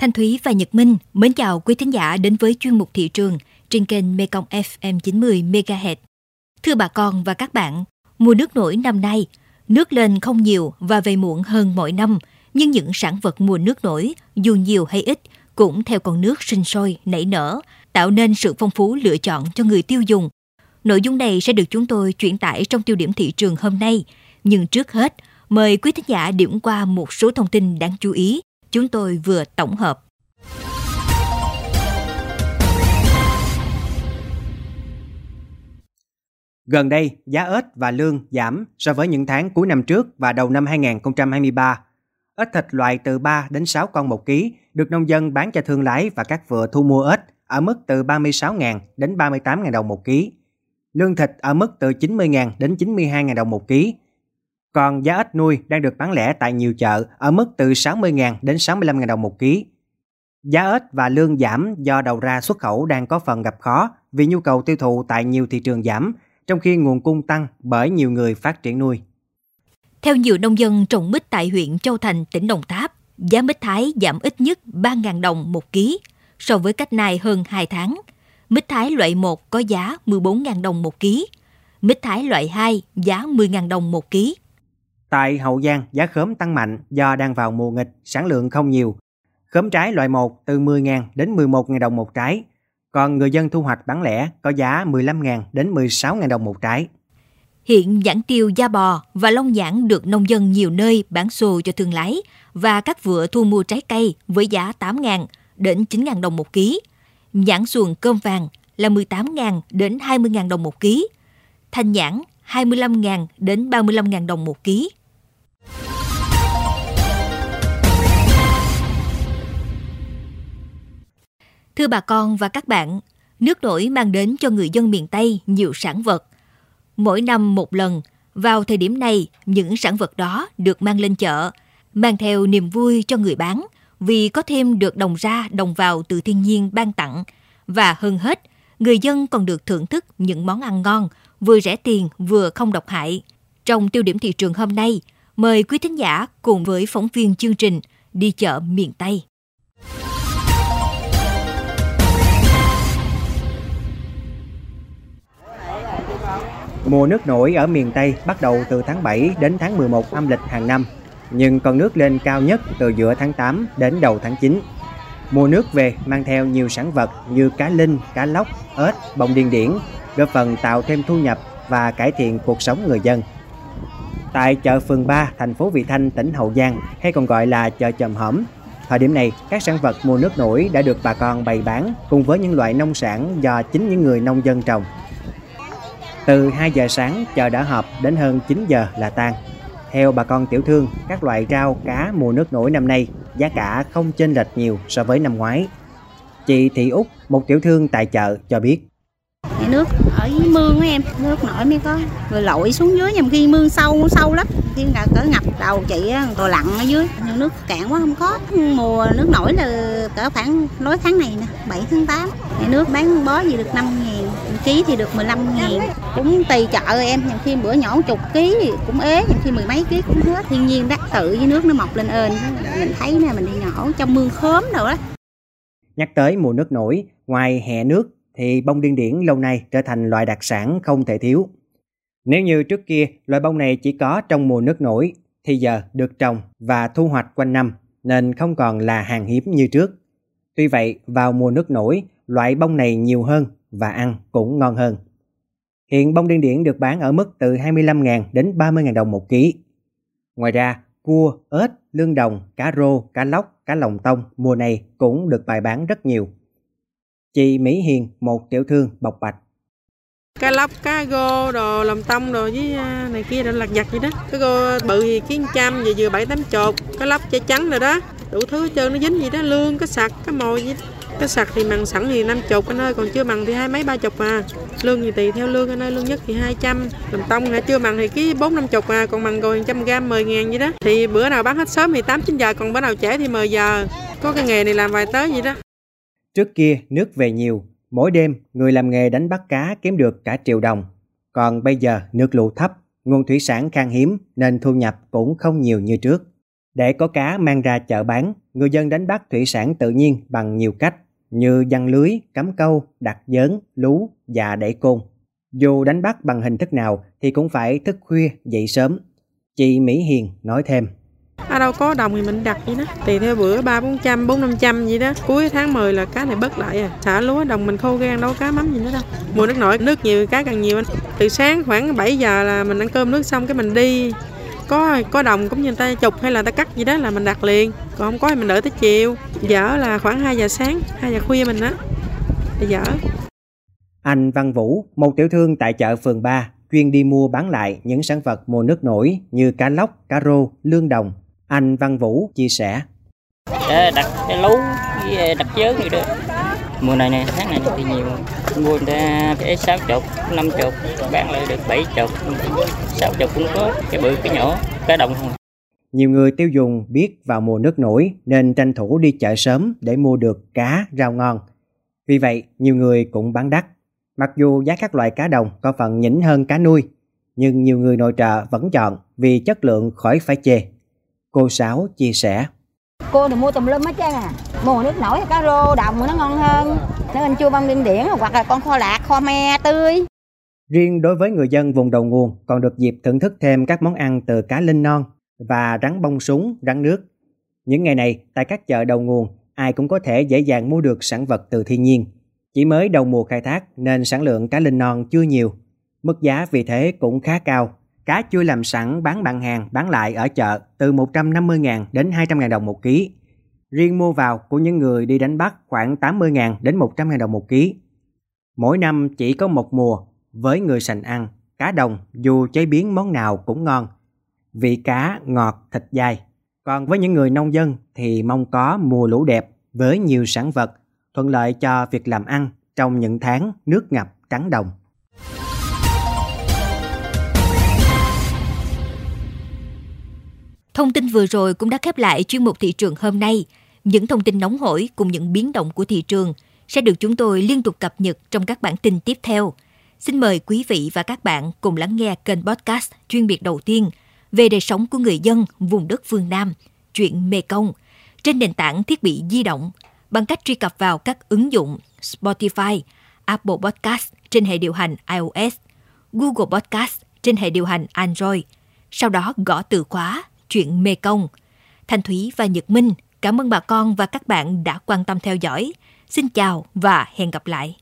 Thanh Thúy và Nhật Minh mến chào quý thính giả đến với chuyên mục thị trường trên kênh Mekong FM 90 MHz. Thưa bà con và các bạn, mùa nước nổi năm nay, nước lên không nhiều và về muộn hơn mọi năm, nhưng những sản vật mùa nước nổi, dù nhiều hay ít, cũng theo con nước sinh sôi, nảy nở, tạo nên sự phong phú lựa chọn cho người tiêu dùng. Nội dung này sẽ được chúng tôi chuyển tải trong tiêu điểm thị trường hôm nay. Nhưng trước hết, mời quý thính giả điểm qua một số thông tin đáng chú ý chúng tôi vừa tổng hợp. Gần đây, giá ếch và lương giảm so với những tháng cuối năm trước và đầu năm 2023. Ếch thịt loại từ 3 đến 6 con một ký được nông dân bán cho thương lái và các vựa thu mua ếch ở mức từ 36.000 đến 38.000 đồng một ký. Lương thịt ở mức từ 90.000 đến 92.000 đồng một ký. Còn giá ếch nuôi đang được bán lẻ tại nhiều chợ ở mức từ 60.000 đến 65.000 đồng một ký. Giá ếch và lương giảm do đầu ra xuất khẩu đang có phần gặp khó vì nhu cầu tiêu thụ tại nhiều thị trường giảm, trong khi nguồn cung tăng bởi nhiều người phát triển nuôi. Theo nhiều nông dân trồng mít tại huyện Châu Thành, tỉnh Đồng Tháp, giá mít Thái giảm ít nhất 3.000 đồng một ký so với cách này hơn 2 tháng. Mít Thái loại 1 có giá 14.000 đồng một ký, mít Thái loại 2 giá 10.000 đồng một ký. Tại Hậu Giang, giá khóm tăng mạnh do đang vào mùa nghịch, sản lượng không nhiều. Khóm trái loại 1 từ 10.000 đến 11.000 đồng một trái, còn người dân thu hoạch bán lẻ có giá 15.000 đến 16.000 đồng một trái. Hiện nhãn tiêu da bò và long nhãn được nông dân nhiều nơi bán xô cho thương lái và các vựa thu mua trái cây với giá 8.000 đến 9.000 đồng một ký. Nhãn xuồng cơm vàng là 18.000 đến 20.000 đồng một ký. Thanh nhãn 25.000 đến 35.000 đồng một ký. Thưa bà con và các bạn, nước nổi mang đến cho người dân miền Tây nhiều sản vật. Mỗi năm một lần, vào thời điểm này, những sản vật đó được mang lên chợ, mang theo niềm vui cho người bán vì có thêm được đồng ra đồng vào từ thiên nhiên ban tặng. Và hơn hết, người dân còn được thưởng thức những món ăn ngon, vừa rẻ tiền vừa không độc hại. Trong tiêu điểm thị trường hôm nay, mời quý thính giả cùng với phóng viên chương trình đi chợ miền Tây. Mùa nước nổi ở miền Tây bắt đầu từ tháng 7 đến tháng 11 âm lịch hàng năm, nhưng con nước lên cao nhất từ giữa tháng 8 đến đầu tháng 9. Mùa nước về mang theo nhiều sản vật như cá linh, cá lóc, ếch, bông điên điển, góp phần tạo thêm thu nhập và cải thiện cuộc sống người dân. Tại chợ phường 3, thành phố Vị Thanh, tỉnh Hậu Giang, hay còn gọi là chợ Chầm Hõm, thời điểm này các sản vật mùa nước nổi đã được bà con bày bán cùng với những loại nông sản do chính những người nông dân trồng. Từ 2 giờ sáng chợ đã họp đến hơn 9 giờ là tan. Theo bà con tiểu thương, các loại rau, cá mùa nước nổi năm nay giá cả không chênh lệch nhiều so với năm ngoái. Chị Thị Úc, một tiểu thương tại chợ cho biết. Nước ở dưới mương em, nước nổi mới có, rồi lội xuống dưới nhầm khi mương sâu sâu lắm, khi cả cỡ ngập đầu chị rồi lặn ở dưới, nước cạn quá không có. Mùa nước nổi là cỡ khoảng lối tháng này nè, 7 tháng 8. Nước bán bó gì được 5 ngàn, ký thì được 15 ngàn. Cũng tùy chợ em, nhiều khi bữa nhỏ chục ký thì cũng ế, nhiều khi mười mấy ký cũng hết. Thiên nhiên đắc tự với nước nó mọc lên ên mình thấy nè mình đi nhỏ trong mương khóm rồi đó. Nhắc tới mùa nước nổi, ngoài hè nước thì bông điên điển lâu nay trở thành loại đặc sản không thể thiếu. Nếu như trước kia loại bông này chỉ có trong mùa nước nổi, thì giờ được trồng và thu hoạch quanh năm nên không còn là hàng hiếm như trước. Tuy vậy, vào mùa nước nổi, loại bông này nhiều hơn và ăn cũng ngon hơn. Hiện bông điên điển được bán ở mức từ 25.000 đến 30.000 đồng một ký. Ngoài ra, cua, ếch, lương đồng, cá rô, cá lóc, cá lồng tông mùa này cũng được bày bán rất nhiều. Chị Mỹ Hiền, một tiểu thương bọc bạch. Cá lóc, cá gô, đồ lòng tông đồ với à, này kia đồ lặt giặt vậy đó. Cá gô bự thì kiến trăm, vừa vừa bảy tám chột. Cá lóc chai trắng rồi đó. Đủ thứ hết trơn nó dính gì đó, lương, cá sặc, cá mồi gì đó. Cá sặc thì mặn sẵn thì năm chục anh ơi, còn chưa mặn thì hai mấy ba chục à. Lương thì tùy theo lương anh ơi, lương nhất thì 200. Lòng tông hả chưa mặn thì ký bốn năm chục à, còn mặn rồi trăm gram 10 ngàn vậy đó. Thì bữa nào bán hết sớm thì 8 9 giờ, còn bữa nào trễ thì 10 giờ. Có cái nghề này làm vài tới vậy đó. Trước kia nước về nhiều, mỗi đêm người làm nghề đánh bắt cá kiếm được cả triệu đồng. Còn bây giờ nước lũ thấp, nguồn thủy sản khan hiếm nên thu nhập cũng không nhiều như trước. Để có cá mang ra chợ bán, người dân đánh bắt thủy sản tự nhiên bằng nhiều cách như giăng lưới, cắm câu, đặt dớn, lú và đẩy côn. Dù đánh bắt bằng hình thức nào thì cũng phải thức khuya, dậy sớm. Chị Mỹ Hiền nói thêm ở đâu có đồng thì mình đặt vậy đó. Tùy theo bữa ba bốn trăm bốn năm trăm gì đó. Cuối tháng 10 là cá này bớt lại à. Xả lúa đồng mình khô gan đâu cá mắm gì nữa đâu. Mùa nước nổi nước nhiều cá càng nhiều anh. Từ sáng khoảng 7 giờ là mình ăn cơm nước xong cái mình đi. Có có đồng cũng như người ta chụp hay là ta cắt gì đó là mình đặt liền. Còn không có thì mình đợi tới chiều. Dở là khoảng 2 giờ sáng 2 giờ khuya mình á. Thì dở. Anh Văn Vũ, một tiểu thương tại chợ phường 3, chuyên đi mua bán lại những sản vật mùa nước nổi như cá lóc, cá rô, lương đồng. Anh Văn Vũ chia sẻ. để đặt cái lú với đặt chớn gì đó mùa này này tháng này thì nhiều mua người ta chục năm chục bán lại được bảy chục sáu chục cũng có cái bự cái nhỏ cái đồng không Nhiều người tiêu dùng biết vào mùa nước nổi nên tranh thủ đi chợ sớm để mua được cá, rau ngon. Vì vậy, nhiều người cũng bán đắt. Mặc dù giá các loại cá đồng có phần nhỉnh hơn cá nuôi, nhưng nhiều người nội trợ vẫn chọn vì chất lượng khỏi phải chê. Cô Sáu chia sẻ. cô thì mua tùm lum hết trơn à mùa nước nổi cá rô đồng nó ngon hơn nó anh chua băm đinh điển hoặc là con kho lạc kho me tươi Riêng đối với người dân vùng đầu nguồn còn được dịp thưởng thức thêm các món ăn từ cá linh non và rắn bông súng, rắn nước. Những ngày này, tại các chợ đầu nguồn, ai cũng có thể dễ dàng mua được sản vật từ thiên nhiên. Chỉ mới đầu mùa khai thác nên sản lượng cá linh non chưa nhiều. Mức giá vì thế cũng khá cao. Cá chưa làm sẵn bán bạn hàng bán lại ở chợ từ 150.000 đến 200.000 đồng một ký. Riêng mua vào của những người đi đánh bắt khoảng 80.000 đến 100.000 đồng một ký. Mỗi năm chỉ có một mùa, với người sành ăn, cá đồng dù chế biến món nào cũng ngon. Vị cá ngọt, thịt dai. Còn với những người nông dân thì mong có mùa lũ đẹp với nhiều sản vật, thuận lợi cho việc làm ăn trong những tháng nước ngập trắng đồng. Thông tin vừa rồi cũng đã khép lại chuyên mục thị trường hôm nay. Những thông tin nóng hổi cùng những biến động của thị trường sẽ được chúng tôi liên tục cập nhật trong các bản tin tiếp theo. Xin mời quý vị và các bạn cùng lắng nghe kênh podcast chuyên biệt đầu tiên về đời sống của người dân vùng đất phương Nam, chuyện Mê Công, trên nền tảng thiết bị di động bằng cách truy cập vào các ứng dụng Spotify, Apple Podcast trên hệ điều hành iOS, Google Podcast trên hệ điều hành Android. Sau đó gõ từ khóa chuyện Mê Công. Thanh Thúy và Nhật Minh, cảm ơn bà con và các bạn đã quan tâm theo dõi. Xin chào và hẹn gặp lại.